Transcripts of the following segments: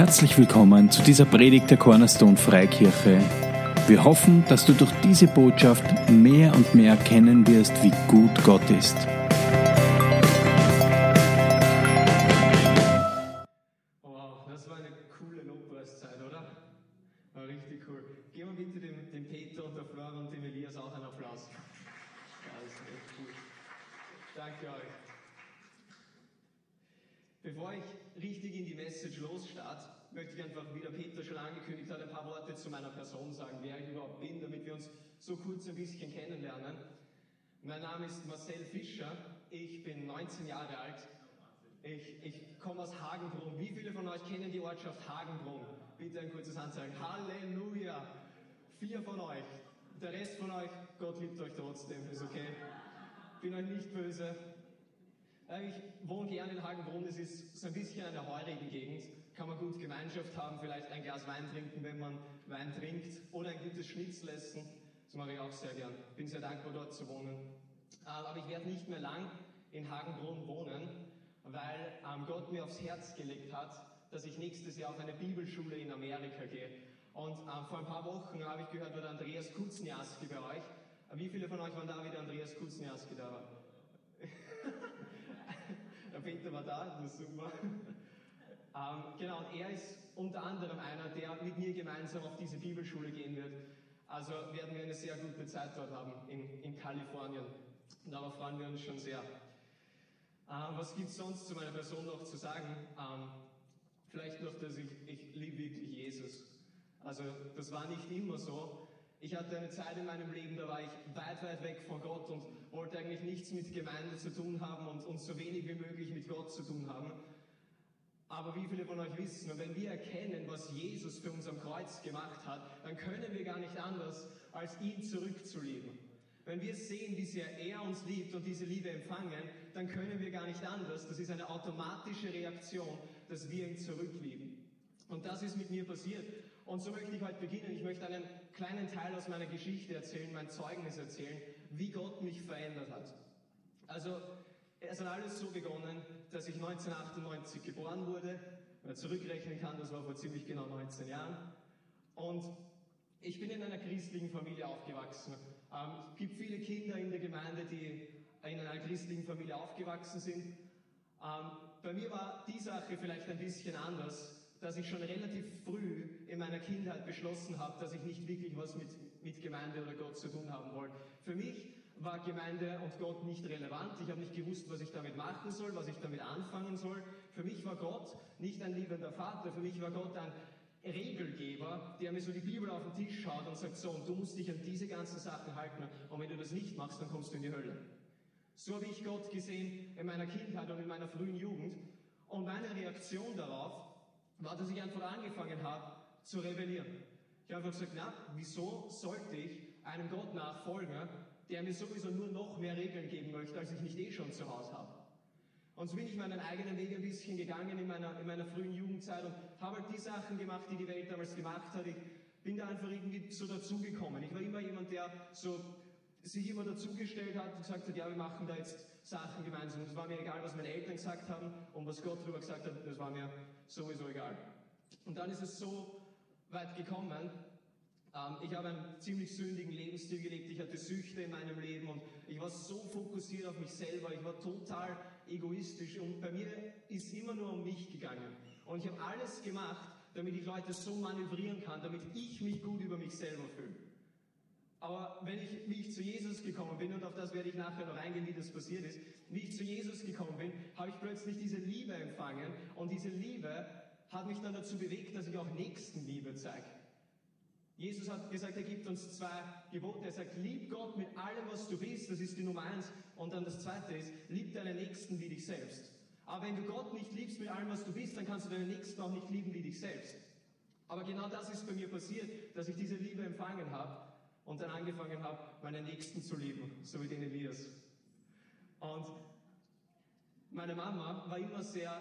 Herzlich willkommen zu dieser Predigt der Cornerstone Freikirche. Wir hoffen, dass du durch diese Botschaft mehr und mehr erkennen wirst, wie gut Gott ist. Worte zu meiner Person sagen, wer ich überhaupt bin, damit wir uns so kurz ein bisschen kennenlernen. Mein Name ist Marcel Fischer, ich bin 19 Jahre alt. Ich, ich komme aus Hagenbrunn. Wie viele von euch kennen die Ortschaft Hagenbrunn? Bitte ein kurzes Anzeigen. Halleluja! Vier von euch. Der Rest von euch, Gott liebt euch trotzdem, ist okay. Bin euch nicht böse. Äh, Ich wohne gerne in Hagenbrunn, es ist so ein bisschen eine heurige Gegend. Kann man gut Gemeinschaft haben, vielleicht ein Glas Wein trinken, wenn man Wein trinkt, oder ein gutes Schnitzel essen. Das mache ich auch sehr gern. Bin sehr dankbar, dort zu wohnen. Äh, Aber ich werde nicht mehr lang in Hagenbrunn wohnen, weil ähm, Gott mir aufs Herz gelegt hat, dass ich nächstes Jahr auf eine Bibelschule in Amerika gehe. Und ähm, vor ein paar Wochen habe ich gehört, war der Andreas Kuzniaski bei euch. Wie viele von euch waren da, wie der Andreas Kuzniaski da war? Der Peter war da, das ist super. Ähm, genau, er ist unter anderem einer, der mit mir gemeinsam auf diese Bibelschule gehen wird. Also werden wir eine sehr gute Zeit dort haben in, in Kalifornien. Darauf freuen wir uns schon sehr. Ähm, was gibt es sonst zu meiner Person noch zu sagen? Ähm, vielleicht noch, dass ich, ich liebe wirklich Jesus. Also das war nicht immer so. Ich hatte eine Zeit in meinem Leben, da war ich weit, weit weg von Gott und wollte eigentlich nichts mit Gemeinde zu tun haben und, und so wenig wie möglich mit Gott zu tun haben. Aber wie viele von euch wissen, wenn wir erkennen, was Jesus für uns am Kreuz gemacht hat, dann können wir gar nicht anders, als ihn zurückzulieben. Wenn wir sehen, wie sehr er uns liebt und diese Liebe empfangen, dann können wir gar nicht anders. Das ist eine automatische Reaktion, dass wir ihn zurücklieben. Und das ist mit mir passiert. Und so möchte ich heute beginnen. Ich möchte einen kleinen Teil aus meiner Geschichte erzählen, mein Zeugnis erzählen, wie Gott mich verändert hat. Also, es hat alles so begonnen, dass ich 1998 geboren wurde. Wenn man zurückrechnen kann, das war vor ziemlich genau 19 Jahren. Und ich bin in einer christlichen Familie aufgewachsen. Ähm, es gibt viele Kinder in der Gemeinde, die in einer christlichen Familie aufgewachsen sind. Ähm, bei mir war die Sache vielleicht ein bisschen anders, dass ich schon relativ früh in meiner Kindheit beschlossen habe, dass ich nicht wirklich was mit, mit Gemeinde oder Gott zu tun haben wollte. Für mich war Gemeinde und Gott nicht relevant. Ich habe nicht gewusst, was ich damit machen soll, was ich damit anfangen soll. Für mich war Gott nicht ein liebender Vater, für mich war Gott ein Regelgeber, der mir so die Bibel auf den Tisch schaut und sagt, so, und du musst dich an diese ganzen Sachen halten und wenn du das nicht machst, dann kommst du in die Hölle. So habe ich Gott gesehen in meiner Kindheit und in meiner frühen Jugend. Und meine Reaktion darauf war, dass ich einfach angefangen habe zu rebellieren. Ich habe einfach gesagt, na, wieso sollte ich einem Gott nachfolgen, der mir sowieso nur noch mehr Regeln geben möchte, als ich nicht eh schon zu Hause habe. Und so bin ich meinen eigenen Weg ein bisschen gegangen in meiner, in meiner frühen Jugendzeit und habe halt die Sachen gemacht, die die Welt damals gemacht hat. Ich bin da einfach irgendwie so dazugekommen. Ich war immer jemand, der so sich immer dazugestellt hat und gesagt hat, ja, wir machen da jetzt Sachen gemeinsam. Es war mir egal, was meine Eltern gesagt haben und was Gott darüber gesagt hat, das war mir sowieso egal. Und dann ist es so weit gekommen, ich habe einen ziemlich sündigen Lebensstil gelebt, ich hatte Süchte in meinem Leben und ich war so fokussiert auf mich selber, ich war total egoistisch und bei mir ist immer nur um mich gegangen. Und ich habe alles gemacht, damit ich Leute so manövrieren kann, damit ich mich gut über mich selber fühle. Aber wenn ich, wie ich zu Jesus gekommen bin, und auf das werde ich nachher noch eingehen, wie das passiert ist, wie ich zu Jesus gekommen bin, habe ich plötzlich diese Liebe empfangen und diese Liebe hat mich dann dazu bewegt, dass ich auch Nächstenliebe zeige. Jesus hat gesagt, er gibt uns zwei Gebote. Er sagt, lieb Gott mit allem, was du bist, das ist die Nummer eins. Und dann das zweite ist, lieb deinen Nächsten wie dich selbst. Aber wenn du Gott nicht liebst mit allem, was du bist, dann kannst du deinen Nächsten auch nicht lieben wie dich selbst. Aber genau das ist bei mir passiert, dass ich diese Liebe empfangen habe und dann angefangen habe, meinen Nächsten zu lieben, so wie den Elias. Und meine Mama war immer sehr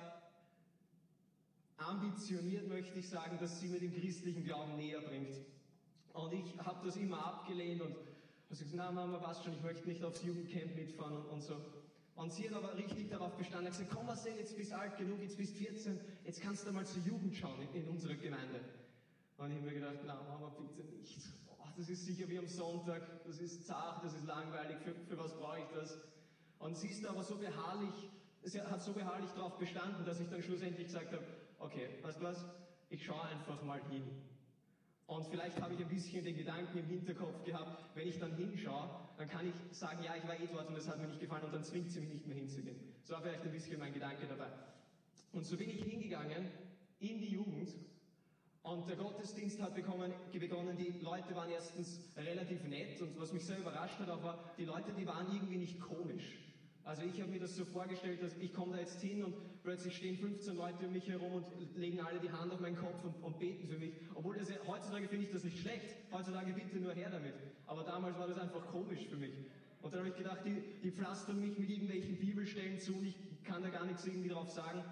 ambitioniert, möchte ich sagen, dass sie mir den christlichen Glauben näher bringt. Und ich habe das immer abgelehnt und habe gesagt, na Mama, passt schon, ich möchte nicht aufs Jugendcamp mitfahren und, und so. Und sie hat aber richtig darauf bestanden, hat gesagt, komm Marcel, jetzt bist du alt genug, jetzt bist du 14, jetzt kannst du mal zur Jugend schauen in, in unserer Gemeinde. Und ich habe mir gedacht, na Mama, bitte nicht. Oh, das ist sicher wie am Sonntag, das ist zart, das ist langweilig, für, für was brauche ich das? Und sie ist aber so beharrlich, sie hat so beharrlich darauf bestanden, dass ich dann schlussendlich gesagt habe, okay, weißt du was, ich schaue einfach mal hin. Und vielleicht habe ich ein bisschen den Gedanken im Hinterkopf gehabt, wenn ich dann hinschaue, dann kann ich sagen, ja, ich war eh dort und es hat mir nicht gefallen und dann zwingt sie mich nicht mehr hinzugehen. So war vielleicht ein bisschen mein Gedanke dabei. Und so bin ich hingegangen in die Jugend und der Gottesdienst hat begonnen, begonnen, die Leute waren erstens relativ nett und was mich sehr überrascht hat, auch war, die Leute, die waren irgendwie nicht komisch. Also ich habe mir das so vorgestellt, dass ich komme da jetzt hin und plötzlich stehen 15 Leute um mich herum und legen alle die Hand auf meinen Kopf und, und beten für mich. Obwohl das, heutzutage finde ich das nicht schlecht. Heutzutage bitte nur her damit. Aber damals war das einfach komisch für mich. Und dann habe ich gedacht, die, die pflastern mich mit irgendwelchen Bibelstellen zu und ich kann da gar nichts irgendwie drauf sagen.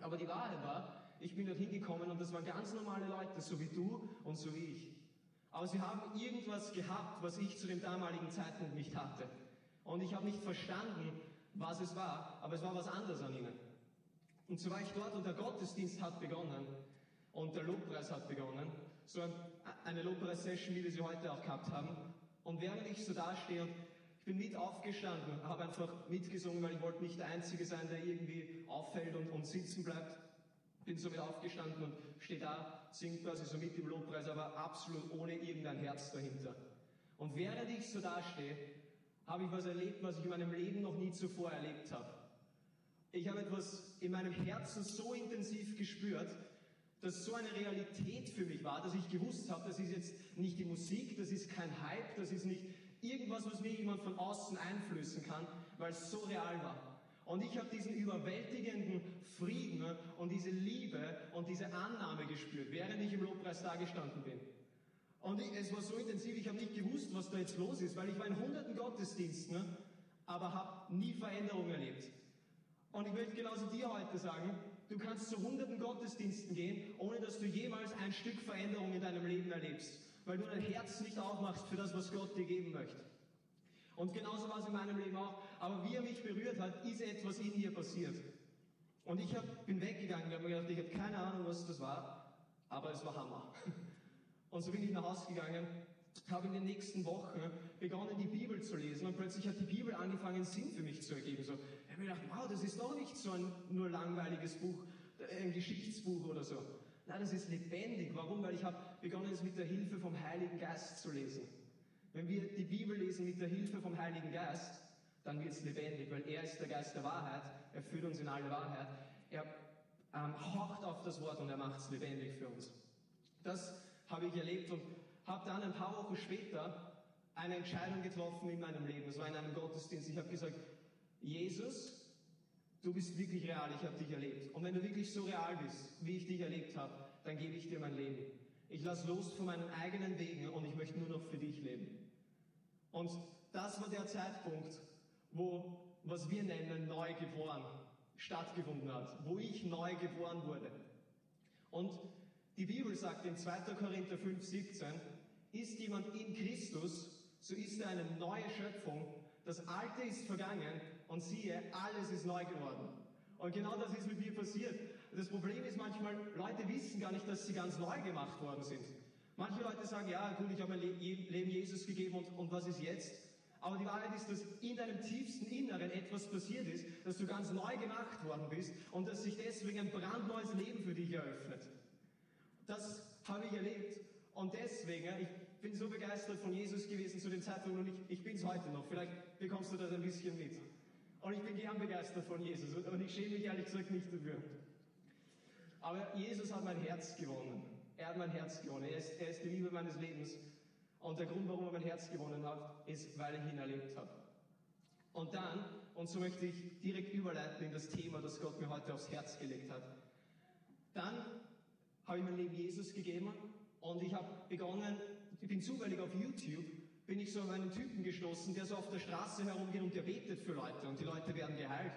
Aber die Wahrheit war, ich bin dort hingekommen und das waren ganz normale Leute, so wie du und so wie ich. Aber sie haben irgendwas gehabt, was ich zu dem damaligen Zeitpunkt nicht hatte. Und ich habe nicht verstanden, was es war, aber es war was anderes an ihnen. Und so war ich dort und der Gottesdienst hat begonnen und der Lobpreis hat begonnen. So eine Lobpreis-Session, wie wir sie heute auch gehabt haben. Und während ich so dastehe und ich bin mit aufgestanden, habe einfach mitgesungen, weil ich wollte nicht der Einzige sein, der irgendwie auffällt und, und sitzen bleibt bin somit aufgestanden und stehe da, singt quasi so mit im Lobpreis, aber absolut ohne irgendein Herz dahinter. Und während ich so dastehe, habe ich was erlebt, was ich in meinem Leben noch nie zuvor erlebt habe. Ich habe etwas in meinem Herzen so intensiv gespürt, dass so eine Realität für mich war, dass ich gewusst habe, das ist jetzt nicht die Musik, das ist kein Hype, das ist nicht irgendwas, was mir jemand von außen einflößen kann, weil es so real war. Und ich habe diesen überwältigenden Frieden und diese Liebe und diese Annahme gespürt, während ich im Lobpreis da gestanden bin. Und ich, es war so intensiv, ich habe nicht gewusst, was da jetzt los ist, weil ich war in hunderten Gottesdiensten, ne, aber habe nie Veränderung erlebt. Und ich möchte genauso dir heute sagen, du kannst zu hunderten Gottesdiensten gehen, ohne dass du jemals ein Stück Veränderung in deinem Leben erlebst, weil du dein Herz nicht aufmachst für das, was Gott dir geben möchte. Und genauso war es in meinem Leben auch. Aber wie er mich berührt hat, ist etwas in mir passiert. Und ich hab, bin weggegangen, habe mir gedacht, ich habe keine Ahnung, was das war, aber es war Hammer. Und so bin ich nach Hause gegangen, habe in den nächsten Wochen begonnen, die Bibel zu lesen und plötzlich hat die Bibel angefangen, Sinn für mich zu ergeben. So, ich habe mir gedacht, wow, das ist doch nicht so ein nur langweiliges Buch, ein Geschichtsbuch oder so. Nein, das ist lebendig. Warum? Weil ich habe begonnen, es mit der Hilfe vom Heiligen Geist zu lesen. Wenn wir die Bibel lesen mit der Hilfe vom Heiligen Geist, dann wird es lebendig, weil er ist der Geist der Wahrheit, er führt uns in alle Wahrheit, er ähm, haucht auf das Wort und er macht es lebendig für uns. Das habe ich erlebt und habe dann ein paar Wochen später eine Entscheidung getroffen in meinem Leben. Es war in einem Gottesdienst. Ich habe gesagt, Jesus, du bist wirklich real, ich habe dich erlebt. Und wenn du wirklich so real bist, wie ich dich erlebt habe, dann gebe ich dir mein Leben. Ich lasse los von meinen eigenen Wegen und ich möchte nur noch für dich leben. Und das war der Zeitpunkt, wo, was wir nennen, neu geboren stattgefunden hat, wo ich neu geboren wurde. Und die Bibel sagt in 2. Korinther 5, 17, ist jemand in Christus, so ist er eine neue Schöpfung, das Alte ist vergangen und siehe, alles ist neu geworden. Und genau das ist mit mir passiert. Das Problem ist manchmal, Leute wissen gar nicht, dass sie ganz neu gemacht worden sind. Manche Leute sagen, ja gut, ich habe mein Leben Jesus gegeben und, und was ist jetzt? Aber die Wahrheit ist, dass in deinem tiefsten Inneren etwas passiert ist, dass du ganz neu gemacht worden bist und dass sich deswegen ein brandneues Leben für dich eröffnet. Das habe ich erlebt und deswegen, ich bin so begeistert von Jesus gewesen zu dem Zeitpunkt und ich, ich bin es heute noch. Vielleicht bekommst du das ein bisschen mit. Und ich bin gern begeistert von Jesus und ich schäme mich ehrlich gesagt nicht dafür. Aber Jesus hat mein Herz gewonnen. Er hat mein Herz gewonnen. Er ist, er ist die Liebe meines Lebens. Und der Grund, warum er mein Herz gewonnen hat, ist, weil ich ihn erlebt habe. Und dann, und so möchte ich direkt überleiten in das Thema, das Gott mir heute aufs Herz gelegt hat. Dann habe ich mein Leben Jesus gegeben und ich habe begonnen, ich bin zufällig auf YouTube, bin ich so auf einen Typen gestoßen, der so auf der Straße herumgeht und der betet für Leute und die Leute werden geheilt.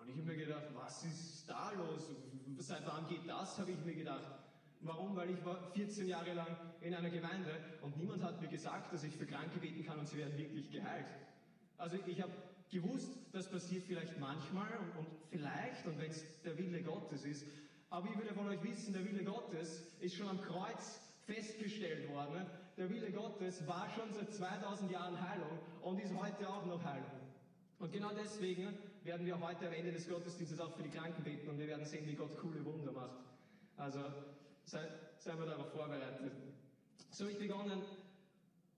Und ich habe mir gedacht, was ist da los? Seit wann geht das, habe ich mir gedacht. Warum? Weil ich war 14 Jahre lang in einer Gemeinde und niemand hat mir gesagt, dass ich für Kranke beten kann und sie werden wirklich geheilt. Also ich habe gewusst, das passiert vielleicht manchmal und, und vielleicht und wenn es der Wille Gottes ist. Aber ich würde von euch wissen, der Wille Gottes ist schon am Kreuz festgestellt worden. Der Wille Gottes war schon seit 2000 Jahren Heilung und ist heute auch noch Heilung. Und genau deswegen werden wir heute am Ende des Gottesdienstes auch für die Kranken beten und wir werden sehen, wie Gott coole Wunder macht. Also seien sei wir darauf vorbereitet. So habe ich begonnen,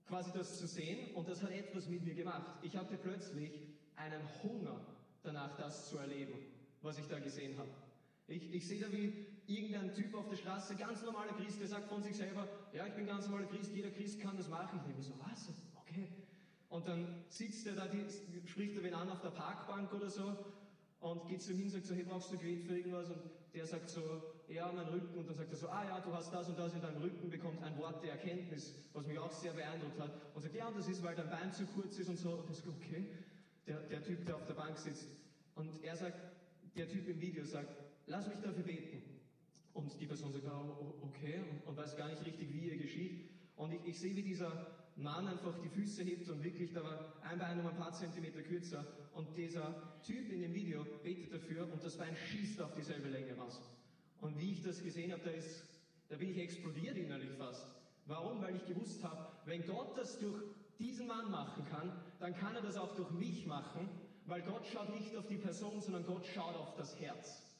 quasi das zu sehen und das hat etwas mit mir gemacht. Ich hatte plötzlich einen Hunger danach, das zu erleben, was ich da gesehen habe. Ich, ich sehe da wie irgendein Typ auf der Straße, ganz normaler Christ, der sagt von sich selber, ja, ich bin ganz normaler Christ, jeder Christ kann das machen. Ich denke so, was? Okay. Und dann sitzt er da, die, spricht er wen an auf der Parkbank oder so und geht zu ihm und sagt so, hey, brauchst du Gebet für irgendwas? Und der sagt so, ja, mein Rücken. Und dann sagt er so, ah ja, du hast das und das in deinem Rücken, bekommt ein Wort der Erkenntnis, was mich auch sehr beeindruckt hat. Und sagt, ja, und das ist, weil dein Bein zu kurz ist und so. Und ich sage, okay. Der, der Typ, der auf der Bank sitzt. Und er sagt, der Typ im Video sagt, lass mich dafür beten. Und die Person sagt, oh, okay, und, und weiß gar nicht richtig, wie ihr geschieht. Und ich, ich sehe, wie dieser Mann einfach die Füße hebt und wirklich, da war ein Bein um ein paar Zentimeter kürzer. Und dieser Typ in dem Video betet dafür und das Bein schießt auf dieselbe Länge raus. Und wie ich das gesehen habe, da, ist, da bin ich explodiert innerlich fast. Warum? Weil ich gewusst habe, wenn Gott das durch diesen Mann machen kann, dann kann er das auch durch mich machen, weil Gott schaut nicht auf die Person, sondern Gott schaut auf das Herz.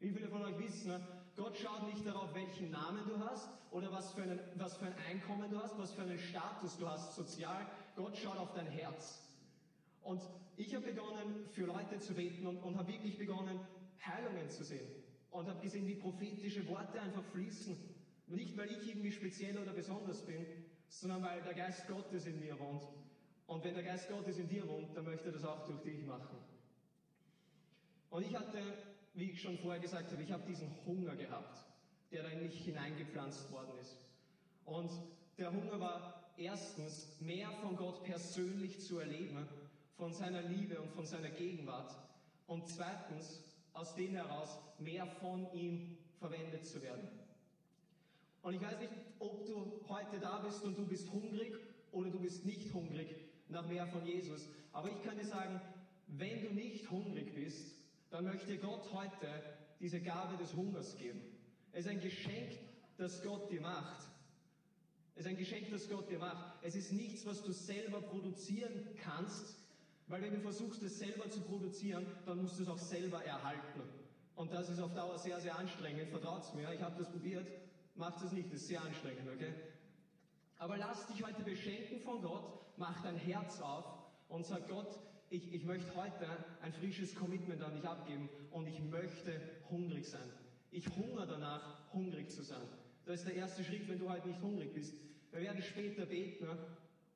Wie viele von euch wissen, Gott schaut nicht darauf, welchen Namen du hast oder was für, einen, was für ein Einkommen du hast, was für einen Status du hast sozial. Gott schaut auf dein Herz. Und ich habe begonnen, für Leute zu beten und, und habe wirklich begonnen, Heilungen zu sehen. Und habe gesehen, wie prophetische Worte einfach fließen. Nicht, weil ich irgendwie speziell oder besonders bin, sondern weil der Geist Gottes in mir wohnt. Und wenn der Geist Gottes in dir wohnt, dann möchte er das auch durch dich machen. Und ich hatte wie ich schon vorher gesagt habe, ich habe diesen Hunger gehabt, der da in mich hineingepflanzt worden ist. Und der Hunger war erstens, mehr von Gott persönlich zu erleben, von seiner Liebe und von seiner Gegenwart. Und zweitens, aus dem heraus, mehr von ihm verwendet zu werden. Und ich weiß nicht, ob du heute da bist und du bist hungrig oder du bist nicht hungrig nach mehr von Jesus. Aber ich kann dir sagen, wenn du nicht hungrig bist, dann möchte Gott heute diese Gabe des Hungers geben. Es ist ein Geschenk, das Gott dir macht. Es ist ein Geschenk, das Gott dir macht. Es ist nichts, was du selber produzieren kannst, weil wenn du versuchst, es selber zu produzieren, dann musst du es auch selber erhalten. Und das ist auf Dauer sehr, sehr anstrengend. Vertraut mir, ich habe das probiert. Macht es nicht, das ist sehr anstrengend, okay? Aber lass dich heute beschenken von Gott, mach dein Herz auf und sag Gott, ich, ich möchte heute ein frisches Commitment an dich abgeben und ich möchte hungrig sein. Ich hungere danach, hungrig zu sein. Das ist der erste Schritt, wenn du heute nicht hungrig bist. Wir werden später beten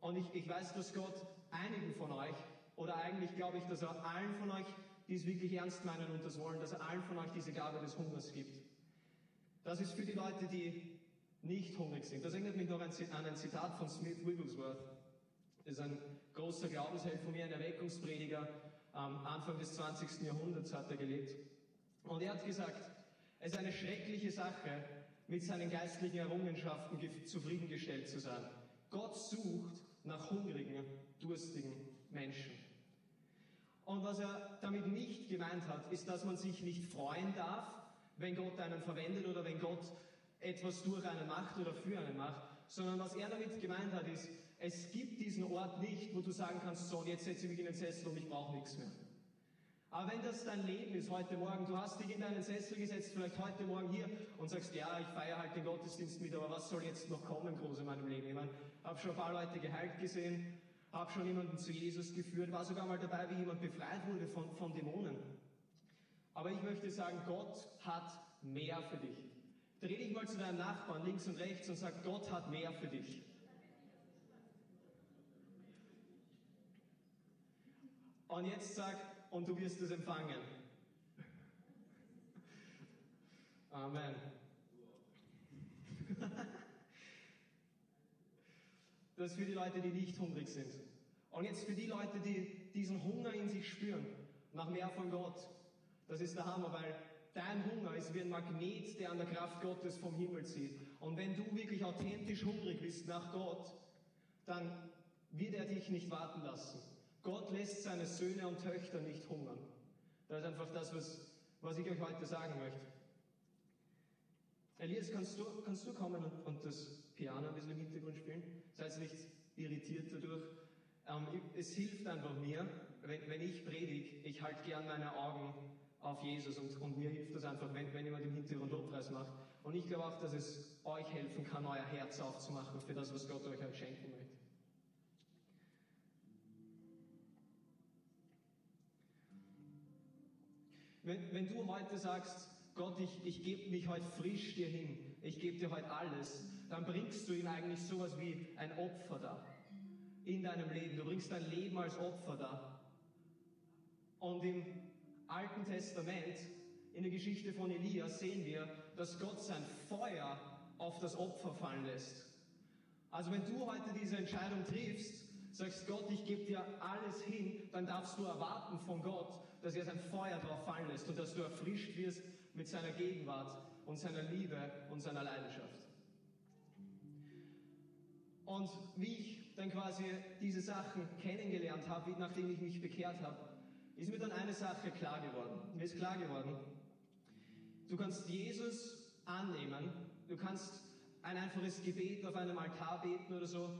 und ich, ich weiß, dass Gott einigen von euch, oder eigentlich glaube ich, dass er allen von euch, die es wirklich ernst meinen und das wollen, dass er allen von euch diese Gabe des Hungers gibt. Das ist für die Leute, die nicht hungrig sind. Das erinnert mich noch an ein Zitat von Smith Wigglesworth. Das ist ein großer Glaubensheld von mir, ein Erweckungsprediger. Am Anfang des 20. Jahrhunderts hat er gelebt. Und er hat gesagt, es ist eine schreckliche Sache, mit seinen geistlichen Errungenschaften zufriedengestellt zu sein. Gott sucht nach hungrigen, durstigen Menschen. Und was er damit nicht gemeint hat, ist, dass man sich nicht freuen darf, wenn Gott einen verwendet oder wenn Gott etwas durch einen macht oder für einen macht, sondern was er damit gemeint hat, ist, es gibt diesen Ort nicht, wo du sagen kannst, so, jetzt setze ich mich in den Sessel und ich brauche nichts mehr. Aber wenn das dein Leben ist heute Morgen, du hast dich in deinen Sessel gesetzt, vielleicht heute Morgen hier und sagst, ja, ich feiere halt den Gottesdienst mit, aber was soll jetzt noch kommen, groß in meinem Leben? Ich meine, habe schon ein paar Leute geheilt gesehen, habe schon jemanden zu Jesus geführt, war sogar mal dabei, wie jemand befreit wurde von, von Dämonen. Aber ich möchte sagen, Gott hat mehr für dich. Dreh dich mal zu deinem Nachbarn links und rechts und sag, Gott hat mehr für dich. Und jetzt sag, und du wirst es empfangen. Amen. Das ist für die Leute, die nicht hungrig sind. Und jetzt für die Leute, die diesen Hunger in sich spüren, nach mehr von Gott. Das ist der Hammer, weil dein Hunger ist wie ein Magnet, der an der Kraft Gottes vom Himmel zieht. Und wenn du wirklich authentisch hungrig bist nach Gott, dann wird er dich nicht warten lassen. Gott lässt seine Söhne und Töchter nicht hungern. Das ist einfach das, was, was ich euch heute sagen möchte. Elias, kannst du, kannst du kommen und, und das Piano ein bisschen im Hintergrund spielen? Seid nicht irritiert dadurch. Ähm, es hilft einfach mir, wenn, wenn ich predige, ich halte gern meine Augen auf Jesus und, und mir hilft das einfach, wenn, wenn jemand im Hintergrund Lobpreis macht. Und ich glaube auch, dass es euch helfen kann, euer Herz aufzumachen für das, was Gott euch halt schenken möchte. Wenn, wenn du heute sagst, Gott, ich, ich gebe mich heute frisch dir hin, ich gebe dir heute alles, dann bringst du ihm eigentlich sowas wie ein Opfer da in deinem Leben. Du bringst dein Leben als Opfer da. Und im Alten Testament, in der Geschichte von Elias, sehen wir, dass Gott sein Feuer auf das Opfer fallen lässt. Also wenn du heute diese Entscheidung triffst, sagst Gott, ich gebe dir alles hin, dann darfst du erwarten von Gott, dass er sein Feuer darauf fallen lässt und dass du erfrischt wirst mit seiner Gegenwart und seiner Liebe und seiner Leidenschaft. Und wie ich dann quasi diese Sachen kennengelernt habe, nachdem ich mich bekehrt habe, ist mir dann eine Sache klar geworden. Mir ist klar geworden, du kannst Jesus annehmen, du kannst ein einfaches Gebet auf einem Altar beten oder so,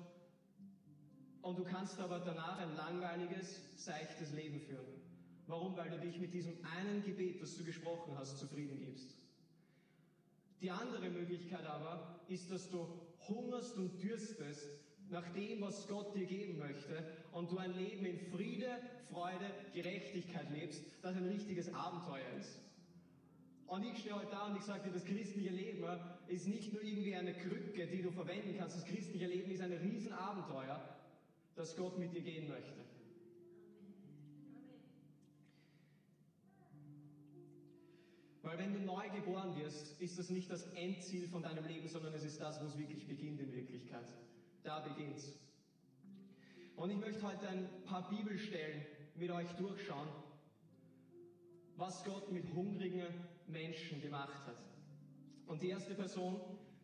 und du kannst aber danach ein langweiliges, seichtes Leben führen. Warum? Weil du dich mit diesem einen Gebet, das du gesprochen hast, zufrieden gibst. Die andere Möglichkeit aber ist, dass du hungerst und dürstest nach dem, was Gott dir geben möchte und du ein Leben in Friede, Freude, Gerechtigkeit lebst, das ein richtiges Abenteuer ist. Und ich stehe heute da und ich sage dir, das christliche Leben ist nicht nur irgendwie eine Krücke, die du verwenden kannst. Das christliche Leben ist ein Riesenabenteuer, das Gott mit dir gehen möchte. Weil wenn du neu geboren wirst, ist das nicht das Endziel von deinem Leben, sondern es ist das, wo es wirklich beginnt in Wirklichkeit. Da beginnt's. Und ich möchte heute ein paar Bibelstellen mit euch durchschauen, was Gott mit hungrigen Menschen gemacht hat. Und die erste Person,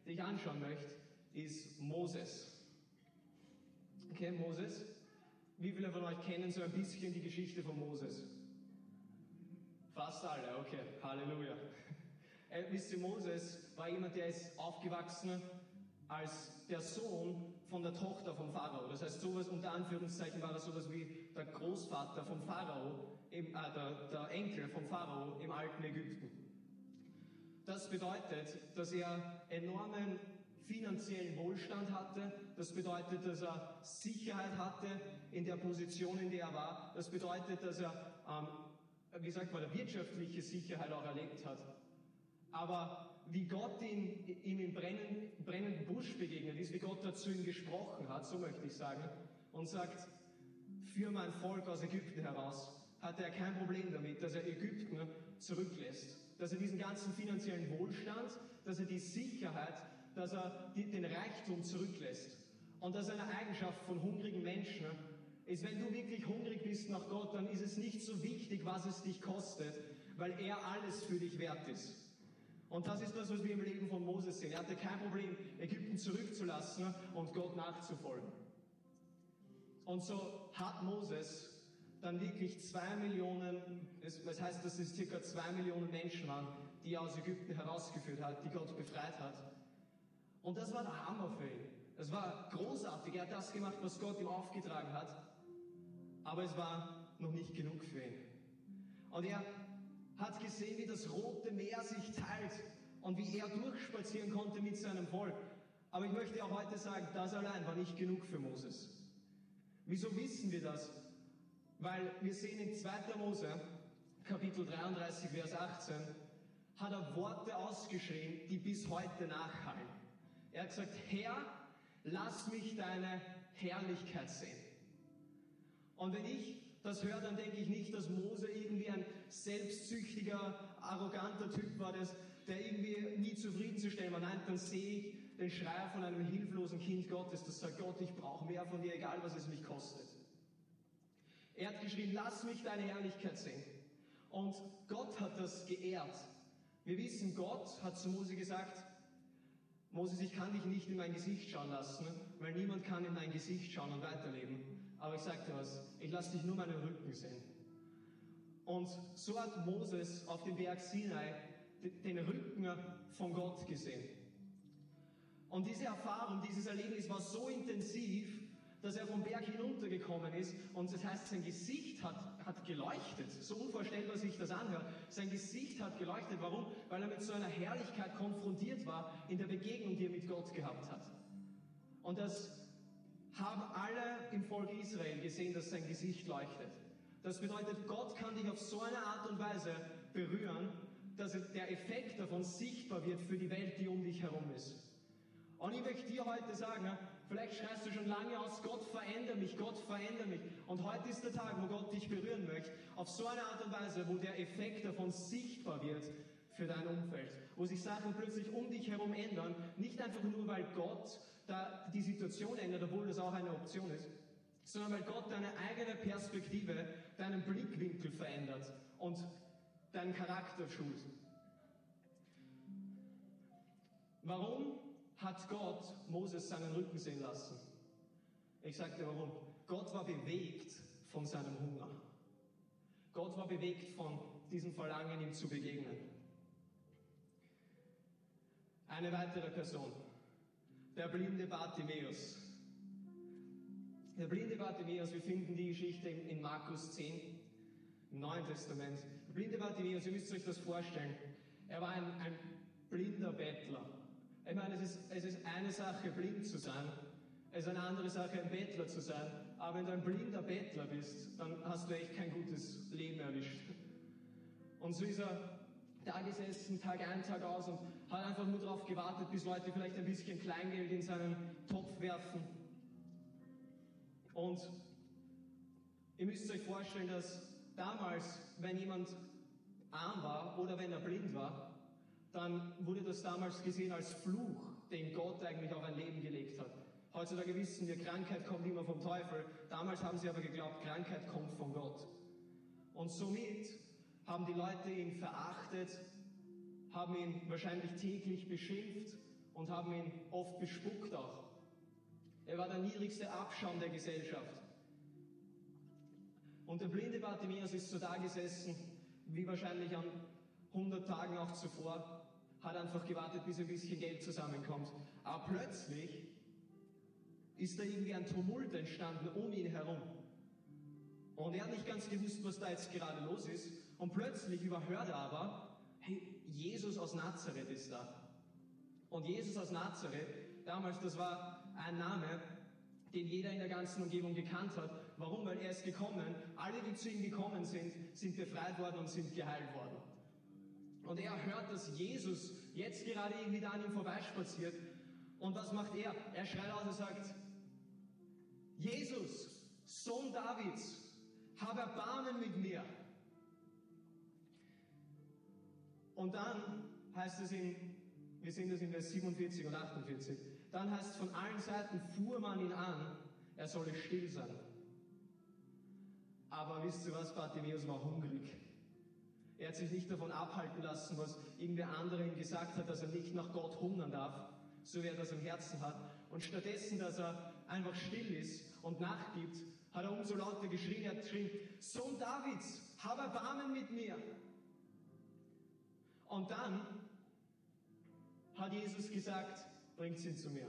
die ich anschauen möchte, ist Moses. Okay, Moses. Wie viele von euch kennen so ein bisschen die Geschichte von Moses? Fast alle, okay, Halleluja. Äh, wisst ihr, Moses war jemand, der ist aufgewachsen als der Sohn von der Tochter vom Pharao. Das heißt, sowas unter Anführungszeichen war er sowas wie der Großvater vom Pharao, im, äh, der, der Enkel vom Pharao im alten Ägypten. Das bedeutet, dass er enormen finanziellen Wohlstand hatte. Das bedeutet, dass er Sicherheit hatte in der Position, in der er war. Das bedeutet, dass er ähm, wie sagt man, wirtschaftliche Sicherheit auch erlebt hat. Aber wie Gott ihn, ihm im brennenden, brennenden Busch begegnet ist, wie Gott dazu ihm gesprochen hat, so möchte ich sagen, und sagt, für mein Volk aus Ägypten heraus, hatte er kein Problem damit, dass er Ägypten zurücklässt. Dass er diesen ganzen finanziellen Wohlstand, dass er die Sicherheit, dass er den Reichtum zurücklässt. Und dass eine Eigenschaft von hungrigen Menschen ist, wenn du wirklich hungrig bist nach Gott, dann ist es nicht so wichtig, was es dich kostet, weil er alles für dich wert ist. Und das ist das, was wir im Leben von Moses sehen. Er hatte kein Problem, Ägypten zurückzulassen und Gott nachzufolgen. Und so hat Moses dann wirklich zwei Millionen, das heißt, dass es circa zwei Millionen Menschen waren, die er aus Ägypten herausgeführt hat, die Gott befreit hat. Und das war der Hammer für ihn. Das war großartig. Er hat das gemacht, was Gott ihm aufgetragen hat. Aber es war noch nicht genug für ihn. Und er hat gesehen, wie das Rote Meer sich teilt und wie er durchspazieren konnte mit seinem Volk. Aber ich möchte auch heute sagen, das allein war nicht genug für Moses. Wieso wissen wir das? Weil wir sehen in 2. Mose, Kapitel 33, Vers 18, hat er Worte ausgeschrieben, die bis heute nachhallen. Er hat gesagt, Herr, lass mich deine Herrlichkeit sehen. Und wenn ich das höre, dann denke ich nicht, dass Mose irgendwie ein selbstsüchtiger, arroganter Typ war, das, der irgendwie nie zufriedenzustellen war. Nein, dann sehe ich den Schreier von einem hilflosen Kind Gottes, das sagt, Gott, ich brauche mehr von dir, egal was es mich kostet. Er hat geschrieben, lass mich deine Herrlichkeit sehen. Und Gott hat das geehrt. Wir wissen, Gott hat zu Mose gesagt, Moses, ich kann dich nicht in mein Gesicht schauen lassen, weil niemand kann in dein Gesicht schauen und weiterleben. aber ich sag dir was, ich lasse dich nur meinen Rücken sehen. Und so hat Moses auf dem Berg Sinai den Rücken von Gott gesehen. Und diese Erfahrung, dieses Erlebnis war so intensiv, dass er vom Berg hinuntergekommen ist und das heißt, sein Gesicht hat, hat geleuchtet. So unvorstellbar sich das anhört. Sein Gesicht hat geleuchtet. Warum? Weil er mit so einer Herrlichkeit konfrontiert war in der Begegnung, die er mit Gott gehabt hat. Und das haben alle im Volk Israel gesehen, dass sein Gesicht leuchtet. Das bedeutet, Gott kann dich auf so eine Art und Weise berühren, dass der Effekt davon sichtbar wird für die Welt, die um dich herum ist. Und ich möchte dir heute sagen, vielleicht schreist du schon lange aus, Gott verändere mich, Gott verändere mich. Und heute ist der Tag, wo Gott dich berühren möchte, auf so eine Art und Weise, wo der Effekt davon sichtbar wird für dein Umfeld. Wo sich Sachen plötzlich um dich herum ändern, nicht einfach nur, weil Gott da die Situation ändert, obwohl das auch eine Option ist, sondern weil Gott deine eigene Perspektive, deinen Blickwinkel verändert und deinen Charakter schult. Warum hat Gott Moses seinen Rücken sehen lassen? Ich dir warum. Gott war bewegt von seinem Hunger. Gott war bewegt von diesem Verlangen, ihm zu begegnen. Eine weitere Person, der blinde Bartimäus. Der blinde Bartimäus, wir finden die Geschichte in Markus 10, im Neuen Testament. Der blinde Bartimäus, ihr müsst euch das vorstellen, er war ein, ein blinder Bettler. Ich meine, es ist, es ist eine Sache, blind zu sein, es ist eine andere Sache, ein Bettler zu sein. Aber wenn du ein blinder Bettler bist, dann hast du echt kein gutes Leben erwischt. Und so ist er da gesessen, Tag ein, Tag aus und hat einfach nur darauf gewartet, bis Leute vielleicht ein bisschen Kleingeld in seinen Topf werfen. Und ihr müsst euch vorstellen, dass damals, wenn jemand arm war oder wenn er blind war, dann wurde das damals gesehen als Fluch, den Gott eigentlich auf ein Leben gelegt hat. Heutzutage wissen wir, Krankheit kommt immer vom Teufel. Damals haben sie aber geglaubt, Krankheit kommt von Gott. Und somit haben die Leute ihn verachtet, haben ihn wahrscheinlich täglich beschimpft und haben ihn oft bespuckt auch. Er war der niedrigste Abschaum der Gesellschaft. Und der blinde Bartimäus ist so da gesessen, wie wahrscheinlich an 100 Tagen auch zuvor, hat einfach gewartet, bis ein bisschen Geld zusammenkommt. Aber plötzlich ist da irgendwie ein Tumult entstanden um ihn herum. Und er hat nicht ganz gewusst, was da jetzt gerade los ist. Und plötzlich überhört er aber, hey, Jesus aus Nazareth ist da. Und Jesus aus Nazareth, damals, das war ein Name, den jeder in der ganzen Umgebung gekannt hat. Warum? Weil er ist gekommen, alle, die zu ihm gekommen sind, sind befreit worden und sind geheilt worden. Und er hört, dass Jesus jetzt gerade irgendwie da an ihm vorbeispaziert. Und was macht er? Er schreit aus und sagt, Jesus, Sohn Davids, hab Erbarmen mit mir. Und dann heißt es in, wir sehen das in Vers 47 und 48, dann heißt es, von allen Seiten fuhr man ihn an, er solle still sein. Aber wisst ihr was, Bartimäus war hungrig. Er hat sich nicht davon abhalten lassen, was irgendwer andere ihm gesagt hat, dass er nicht nach Gott hungern darf, so wie er das im Herzen hat. Und stattdessen, dass er einfach still ist und nachgibt, hat er umso lauter geschrien, er hat geschrien, Sohn Davids, hab Erbarmen mit mir. Und dann hat Jesus gesagt, bringt ihn zu mir.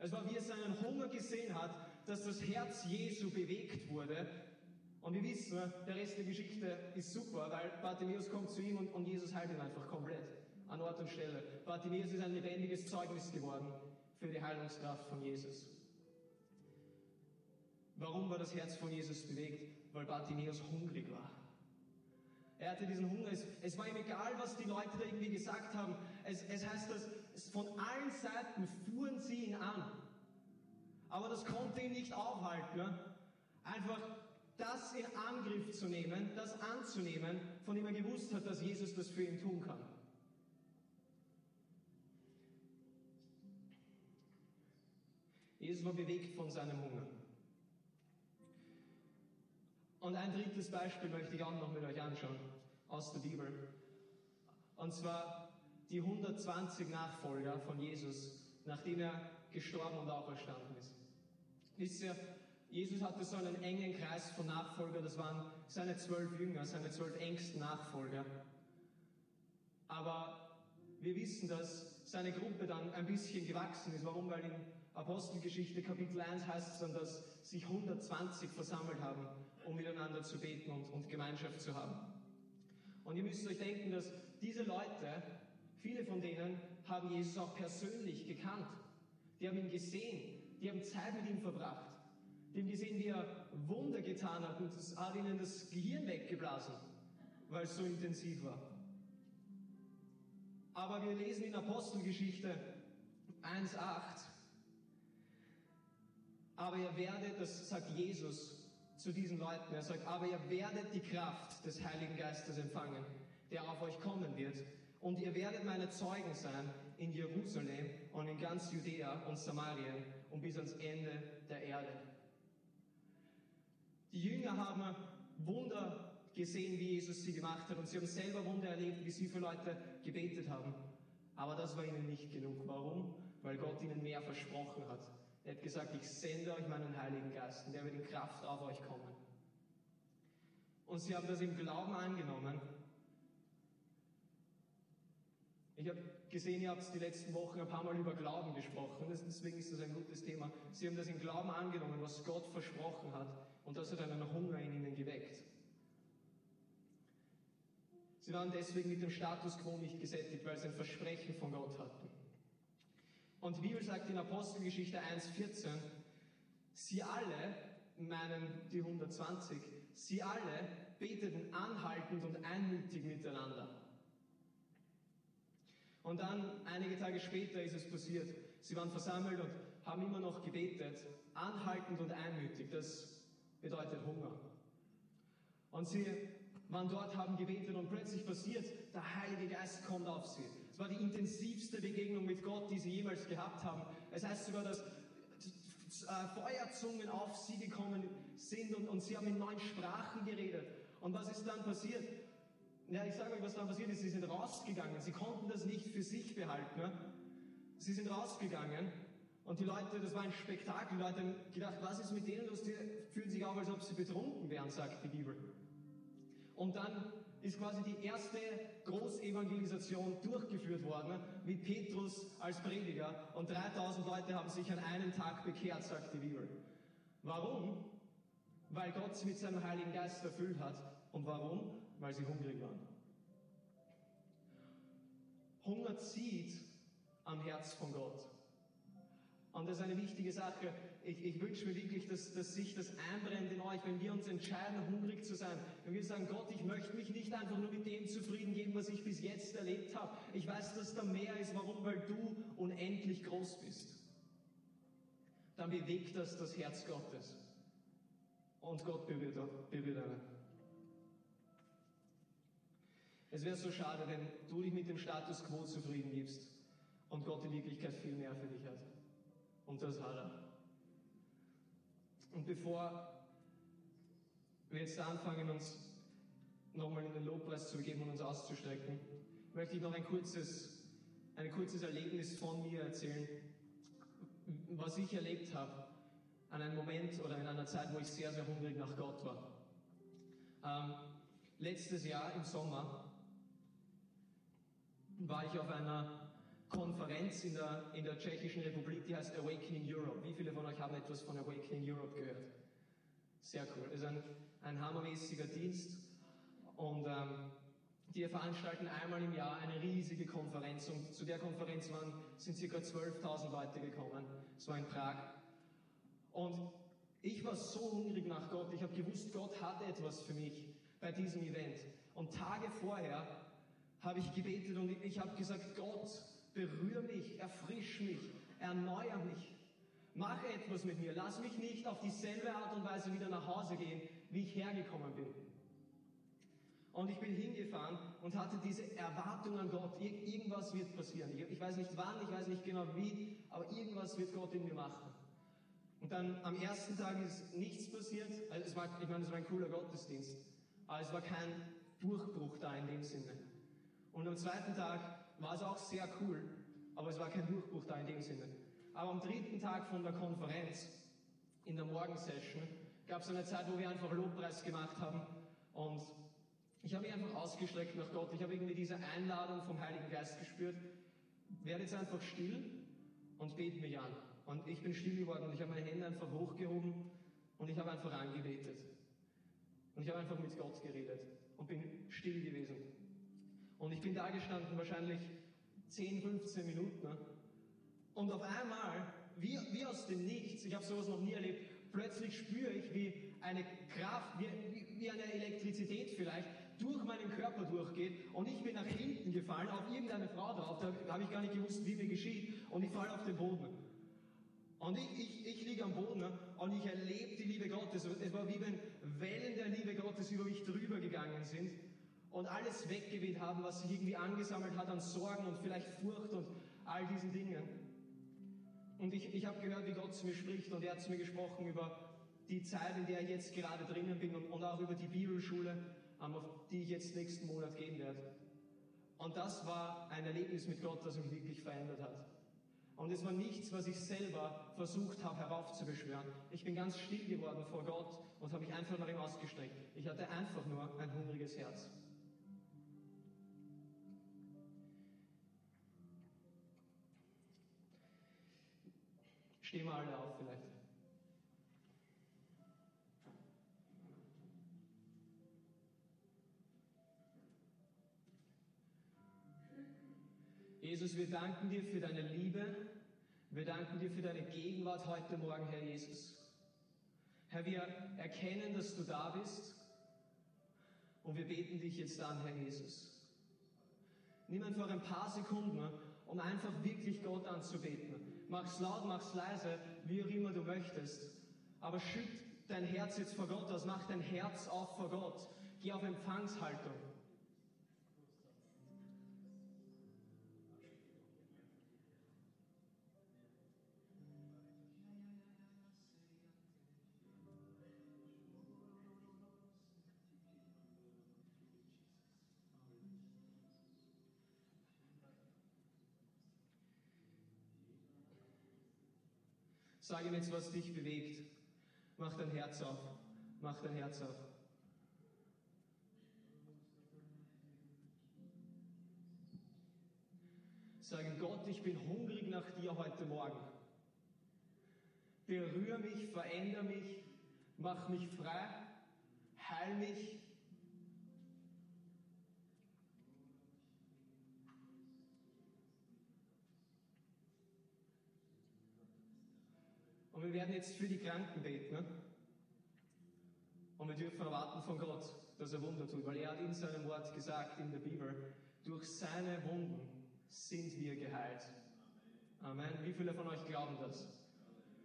Es war, wie er seinen Hunger gesehen hat, dass das Herz Jesu bewegt wurde. Und wir wissen, der Rest der Geschichte ist super, weil Bartimäus kommt zu ihm und, und Jesus heilt ihn einfach komplett an Ort und Stelle. Bartimäus ist ein lebendiges Zeugnis geworden für die Heilungskraft von Jesus. Warum war das Herz von Jesus bewegt? Weil Bartimäus hungrig war. Er hatte diesen Hunger. Es, es, war ihm egal, was die Leute da irgendwie gesagt haben. Es, es heißt, dass es von allen Seiten fuhren sie ihn an. Aber das konnte ihn nicht aufhalten. Ne? Einfach das in Angriff zu nehmen, das anzunehmen, von dem er gewusst hat, dass Jesus das für ihn tun kann. Jesus war bewegt von seinem Hunger. Und ein drittes Beispiel möchte ich auch noch mit euch anschauen aus der Bibel. Und zwar die 120 Nachfolger von Jesus, nachdem er gestorben und auferstanden ist. Wisst ihr, Jesus hatte so einen engen Kreis von Nachfolger, das waren seine zwölf Jünger, seine zwölf engsten Nachfolger. Aber wir wissen, dass seine Gruppe dann ein bisschen gewachsen ist. Warum? Weil in Apostelgeschichte Kapitel 1 heißt es dann, dass sich 120 versammelt haben, um miteinander zu beten und, und Gemeinschaft zu haben. Und ihr müsst euch denken, dass diese Leute, viele von denen haben Jesus auch persönlich gekannt. Die haben ihn gesehen, die haben Zeit mit ihm verbracht. Die haben gesehen, wie er Wunder getan hat und es hat ihnen das Gehirn weggeblasen, weil es so intensiv war. Aber wir lesen in Apostelgeschichte 1.8, aber ihr werdet, das sagt Jesus zu diesen Leuten, er sagt, aber ihr werdet die Kraft des Heiligen Geistes empfangen, der auf euch kommen wird. Und ihr werdet meine Zeugen sein in Jerusalem und in ganz Judäa und Samarien und bis ans Ende der Erde. Die Jünger haben Wunder gesehen, wie Jesus sie gemacht hat und sie haben selber Wunder erlebt, wie sie für Leute gebetet haben. Aber das war ihnen nicht genug. Warum? Weil Gott ihnen mehr versprochen hat. Er hat gesagt, ich sende euch meinen Heiligen Geist und der wird in Kraft auf euch kommen. Und sie haben das im Glauben angenommen. Ich habe gesehen, ihr habt die letzten Wochen ein paar Mal über Glauben gesprochen, deswegen ist das ein gutes Thema. Sie haben das im Glauben angenommen, was Gott versprochen hat, und das hat einen Hunger in ihnen geweckt. Sie waren deswegen mit dem Status quo nicht gesättigt, weil sie ein Versprechen von Gott hatten. Und die Bibel sagt in Apostelgeschichte 1,14, sie alle, meinen die 120, sie alle beteten anhaltend und einmütig miteinander. Und dann, einige Tage später, ist es passiert. Sie waren versammelt und haben immer noch gebetet, anhaltend und einmütig. Das bedeutet Hunger. Und sie waren dort, haben gebetet und plötzlich passiert, der Heilige Geist kommt auf sie. Es war die intensivste Begegnung mit Gott, die sie jemals gehabt haben. Es heißt sogar, dass äh, Feuerzungen auf sie gekommen sind und, und sie haben in neuen Sprachen geredet. Und was ist dann passiert? Ja, ich sage euch, was dann passiert ist. Sie sind rausgegangen. Sie konnten das nicht für sich behalten. Ne? Sie sind rausgegangen und die Leute, das war ein Spektakel. Die Leute haben gedacht, was ist mit denen los? Die fühlen sich auf, als ob sie betrunken wären, sagt die Bibel. Und dann ist quasi die erste Großevangelisation durchgeführt worden mit Petrus als Prediger und 3000 Leute haben sich an einem Tag bekehrt, sagt die Bibel. Warum? Weil Gott sie mit seinem Heiligen Geist erfüllt hat. Und warum? Weil sie hungrig waren. Hunger zieht am Herz von Gott. Und das ist eine wichtige Sache. Ich, ich wünsche mir wirklich, dass, dass sich das einbrennt in euch, wenn wir uns entscheiden, hungrig zu sein. Wenn wir sagen, Gott, ich möchte mich nicht einfach nur mit dem zufrieden geben, was ich bis jetzt erlebt habe. Ich weiß, dass da mehr ist. Warum? Weil du unendlich groß bist. Dann bewegt das das Herz Gottes. Und Gott berührt, berührt einen. Es wäre so schade, wenn du dich mit dem Status quo zufrieden gibst und Gott in Wirklichkeit viel mehr für dich hat. Und das hat er. Und bevor wir jetzt anfangen, uns nochmal in den Lobpreis zu begeben und uns auszustrecken, möchte ich noch ein kurzes, ein kurzes Erlebnis von mir erzählen, was ich erlebt habe an einem Moment oder in einer Zeit, wo ich sehr, sehr hungrig nach Gott war. Ähm, letztes Jahr im Sommer war ich auf einer Konferenz in der, in der Tschechischen Republik, die heißt Awakening Europe. Wie viele von euch haben etwas von Awakening Europe gehört? Sehr cool. Es ist ein, ein hammermäßiger Dienst und ähm, die veranstalten einmal im Jahr eine riesige Konferenz und zu der Konferenz waren, sind ca. 12.000 Leute gekommen. Es war in Prag. Und ich war so hungrig nach Gott. Ich habe gewusst, Gott hat etwas für mich bei diesem Event. Und Tage vorher habe ich gebetet und ich habe gesagt, Gott, berühr mich, erfrisch mich, erneuer mich. Mache etwas mit mir. Lass mich nicht auf dieselbe Art und Weise wieder nach Hause gehen, wie ich hergekommen bin. Und ich bin hingefahren und hatte diese Erwartung an Gott. Ir irgendwas wird passieren. Ich, ich, weiß nicht wann, ich weiß nicht genau wie, aber irgendwas wird Gott in mir machen. Und dann am ersten Tag ist nichts passiert. Also es war, ich meine, es war ein cooler Gottesdienst. Aber es war kein Durchbruch da in dem Sinne. Und am zweiten Tag war es auch sehr cool, aber es war kein Durchbruch da in dem Sinne. Aber am dritten Tag von der Konferenz in der Morgensession gab es eine Zeit, wo wir einfach Lobpreis gemacht haben und ich habe mich einfach ausgestreckt nach Gott. Ich habe irgendwie diese Einladung vom Heiligen Geist gespürt. Werde jetzt einfach still und bete mich an. Und ich bin still geworden und ich habe meine Hände einfach hochgehoben und ich habe einfach angebetet. Und ich habe einfach mit Gott geredet und bin still gewesen. Und ich bin da gestanden, wahrscheinlich 10, 15 Minuten. Und auf einmal, wie, wie aus dem Nichts, ich habe sowas noch nie erlebt, plötzlich spüre ich, wie eine Kraft, wie, wie eine Elektrizität vielleicht, durch meinen Körper durchgeht und ich bin nach hinten gefallen, auf irgendeine Frau drauf, da habe ich gar nicht gewusst, wie mir geschieht und ich falle auf den Boden. Und ich, ich, ich liege am Boden und ich erlebe die Liebe Gottes. Es war wie wenn Wellen der Liebe Gottes über mich drüber gegangen sind und alles weggeweht haben, was sich irgendwie angesammelt hat an Sorgen und vielleicht Furcht und all diesen Dingen. Und ich, ich habe gehört, wie Gott zu mir spricht und er hat zu mir gesprochen über die Zeit, in der ich jetzt gerade drinnen bin und, und auch über die Bibelschule, ähm, auf die ich jetzt nächsten Monat gehen werde. Und das war ein Erlebnis mit Gott, das mich wirklich verändert hat. Und es war nichts, was ich selber versucht habe heraufzubeschwören. Ich bin ganz still geworden vor Gott und habe mich einfach nach ihm ausgestreckt. Ich hatte einfach nur ein hungriges Herz. Stehen wir alle auf vielleicht. Jesus, wir danken dir für deine Liebe. Wir danken dir für deine Gegenwart heute Morgen, Herr Jesus. Herr, wir erkennen, dass du da bist. Und wir beten dich jetzt an, Herr Jesus. Nimm einfach ein paar Sekunden, um einfach wirklich Gott anzubeten. Mach's laut, mach's leise, wie auch immer du möchtest. Aber schütt dein Herz jetzt vor Gott aus, mach dein Herz auf vor Gott. Geh auf Empfangshaltung. Sag ihm jetzt, was dich bewegt. Mach dein Herz auf. Mach dein Herz auf. Sag ihm, Gott, ich bin hungrig nach dir heute Morgen. Berühre mich, verändere mich, mach mich frei, heil mich, wir werden jetzt für die Kranken beten. Ne? Und wir dürfen erwarten von Gott, dass er Wunder tut, weil er hat in seinem Wort gesagt in der Bibel, durch seine Wunden sind wir geheilt. Amen. Wie viele von euch glauben das?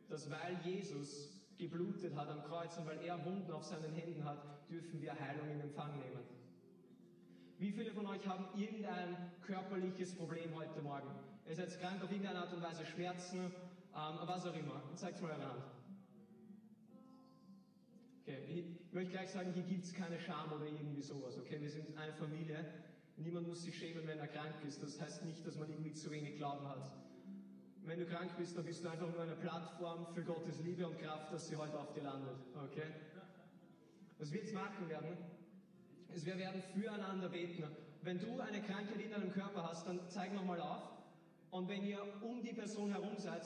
Dass weil Jesus geblutet hat am Kreuz und weil er Wunden auf seinen Händen hat, dürfen wir Heilung in Empfang nehmen. Wie viele von euch haben irgendein körperliches Problem heute Morgen? Ihr seid krank auf irgendeine Art und Weise, Schmerzen, ähm, was auch immer. Zeigt mal eure Hand. Okay, ich möchte gleich sagen, hier gibt es keine Scham oder irgendwie sowas. Okay, wir sind eine Familie. Niemand muss sich schämen, wenn er krank ist. Das heißt nicht, dass man irgendwie zu wenig Glauben hat. Wenn du krank bist, dann bist du einfach nur eine Plattform für Gottes Liebe und Kraft, dass sie heute auf dir landet. Okay? Was wir jetzt machen werden, ist, wir werden füreinander beten. Wenn du eine Krankheit in deinem Körper hast, dann zeig nochmal auf. Und wenn ihr um die Person herum seid,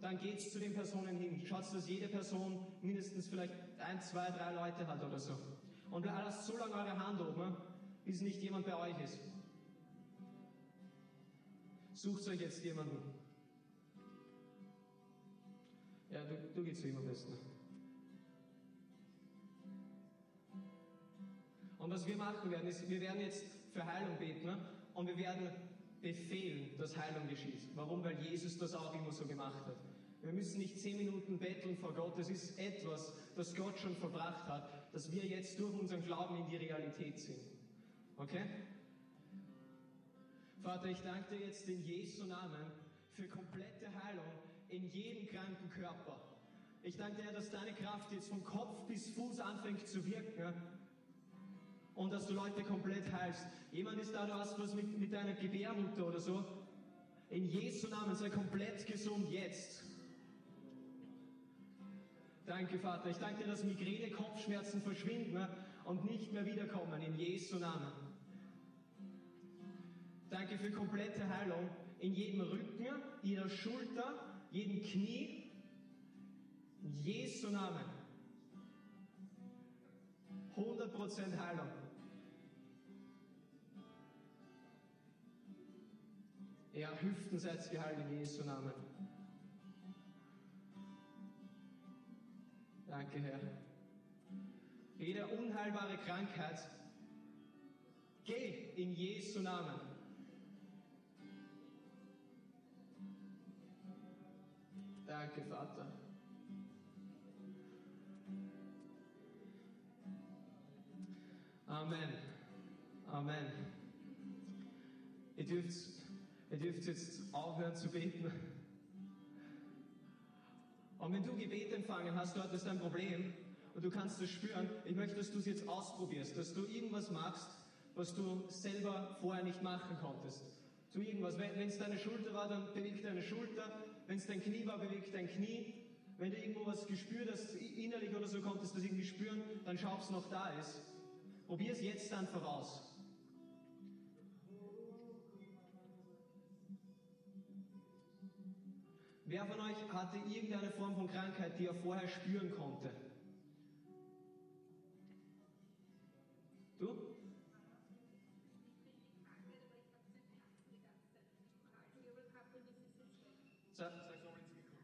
dann geht zu den Personen hin. Schaut, dass jede Person mindestens vielleicht ein, zwei, drei Leute hat oder so. Und lasst so lange eure Hand oben, bis nicht jemand bei euch ist. Sucht euch jetzt jemanden. Ja, du, du gehst zu ihm am besten. Und was wir machen werden, ist, wir werden jetzt für Heilung beten ne? und wir werden befehlen, dass Heilung geschieht. Warum? Weil Jesus das auch immer so gemacht hat. Wir müssen nicht zehn Minuten betteln vor Gott. Das ist etwas, das Gott schon verbracht hat, dass wir jetzt durch unseren Glauben in die Realität sind. Okay? Vater, ich danke dir jetzt in Jesu Namen für komplette Heilung in jedem kranken Körper. Ich danke dir, dass deine Kraft jetzt von Kopf bis Fuß anfängt zu wirken und dass du Leute komplett heilst. Jemand ist da, du hast was mit, mit deiner Gebärmutter oder so. In Jesu Namen sei komplett gesund jetzt. Danke, Vater. Ich danke dir, dass Migräne, Kopfschmerzen verschwinden und nicht mehr wiederkommen in Jesu Namen. Danke für komplette Heilung in jedem Rücken, jeder Schulter, jedem Knie. In Jesu Namen. 100% Heilung. Ja, Hüften seid geheilt in Jesu Namen. Danke, Herr. Jede unheilbare Krankheit, geh in Jesu Namen. Danke, Vater. Amen. Amen. Ihr dürft, ihr dürft jetzt aufhören zu beten. Und wenn du Gebet empfangen hast, du hattest ein Problem und du kannst es spüren, ich möchte, dass du es jetzt ausprobierst, dass du irgendwas machst, was du selber vorher nicht machen konntest. Tu irgendwas. Wenn es deine Schulter war, dann beweg deine Schulter. Wenn es dein Knie war, beweg dein Knie. Wenn du irgendwo was gespürt hast, innerlich oder so, konntest du das irgendwie spüren, dann schau, ob es noch da ist. Probier es jetzt einfach aus. Wer von euch hatte irgendeine Form von Krankheit, die er vorher spüren konnte? Du?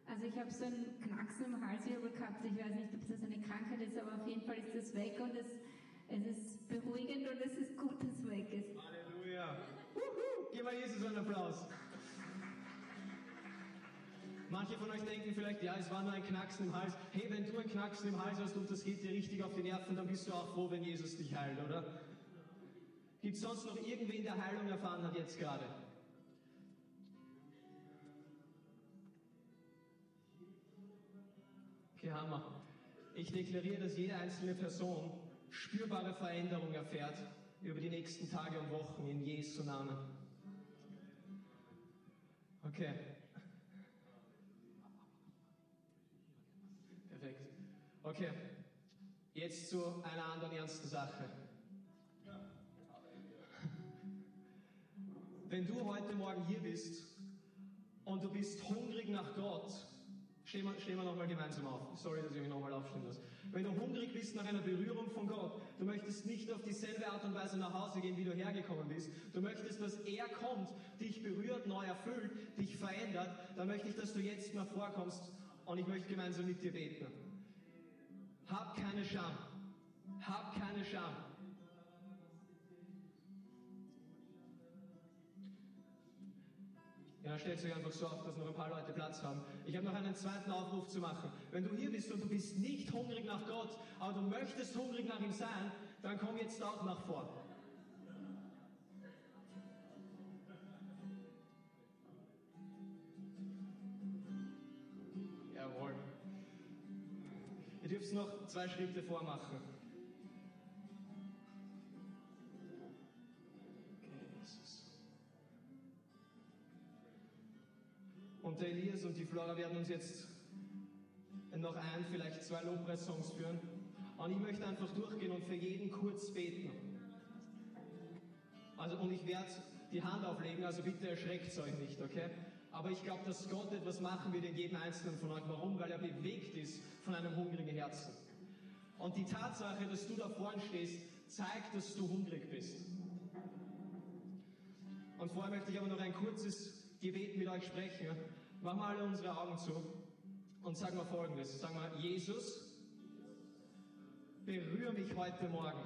Also ich habe so einen Knacksen im Halswirbel gehabt. Ich weiß nicht, ob das eine Krankheit ist, aber auf jeden Fall ist das weg und es, es ist beruhigend und es ist gut, dass es weg ist. Halleluja. Wuhu. Gib mal Jesus einen Applaus. Manche von euch denken vielleicht, ja, es war nur ein Knacksen im Hals. Hey, wenn du ein Knacksen im Hals hast und das geht dir richtig auf die Nerven, dann bist du auch froh, wenn Jesus dich heilt, oder? Gibt es sonst noch irgendwen, der Heilung erfahren hat jetzt gerade? Okay, Hammer. Ich deklariere, dass jede einzelne Person spürbare Veränderung erfährt über die nächsten Tage und Wochen in Jesu Namen. Okay. Okay. Jetzt zu einer anderen ernsten Sache. Wenn du heute Morgen hier bist und du bist hungrig nach Gott, stehen wir, stehen wir nochmal gemeinsam auf. Sorry, dass ich mich nochmal aufstehen muss. Wenn du hungrig bist nach einer Berührung von Gott, du möchtest nicht auf dieselbe Art und Weise nach Hause gehen, wie du hergekommen bist, du möchtest, dass er kommt, dich berührt, neu erfüllt, dich verändert, dann möchte ich, dass du jetzt mal vorkommst und ich möchte gemeinsam mit dir beten. Hab keine Scham. Hab keine Scham. Ja, stellt euch einfach so auf, dass noch ein paar Leute Platz haben. Ich habe noch einen zweiten Aufruf zu machen. Wenn du hier bist und du bist nicht hungrig nach Gott, aber du möchtest hungrig nach ihm sein, dann komm jetzt auch nach vor. Dürft noch zwei Schritte vormachen. Und der Elias und die Flora werden uns jetzt noch ein, vielleicht zwei Lobpreiss-Songs führen. Und ich möchte einfach durchgehen und für jeden kurz beten. Also, und ich werde die Hand auflegen, also bitte erschreckt euch nicht, okay? Aber ich glaube, dass Gott etwas machen wird in jedem Einzelnen von euch. Warum? Weil er bewegt ist von einem hungrigen Herzen. Und die Tatsache, dass du da vorne stehst, zeigt, dass du hungrig bist. Und vorher möchte ich aber noch ein kurzes Gebet mit euch sprechen. Machen wir alle unsere Augen zu und sagen wir folgendes. Sagen wir, Jesus, berühre mich heute Morgen.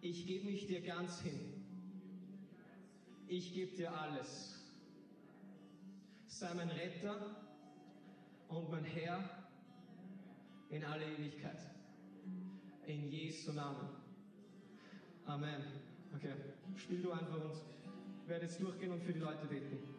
Ich gebe mich dir ganz hin. Ich gebe dir alles. Sei mein Retter und mein Herr in alle Ewigkeit. In Jesu Namen. Amen. Okay, spiel du einfach und werde jetzt durchgehen und für die Leute beten.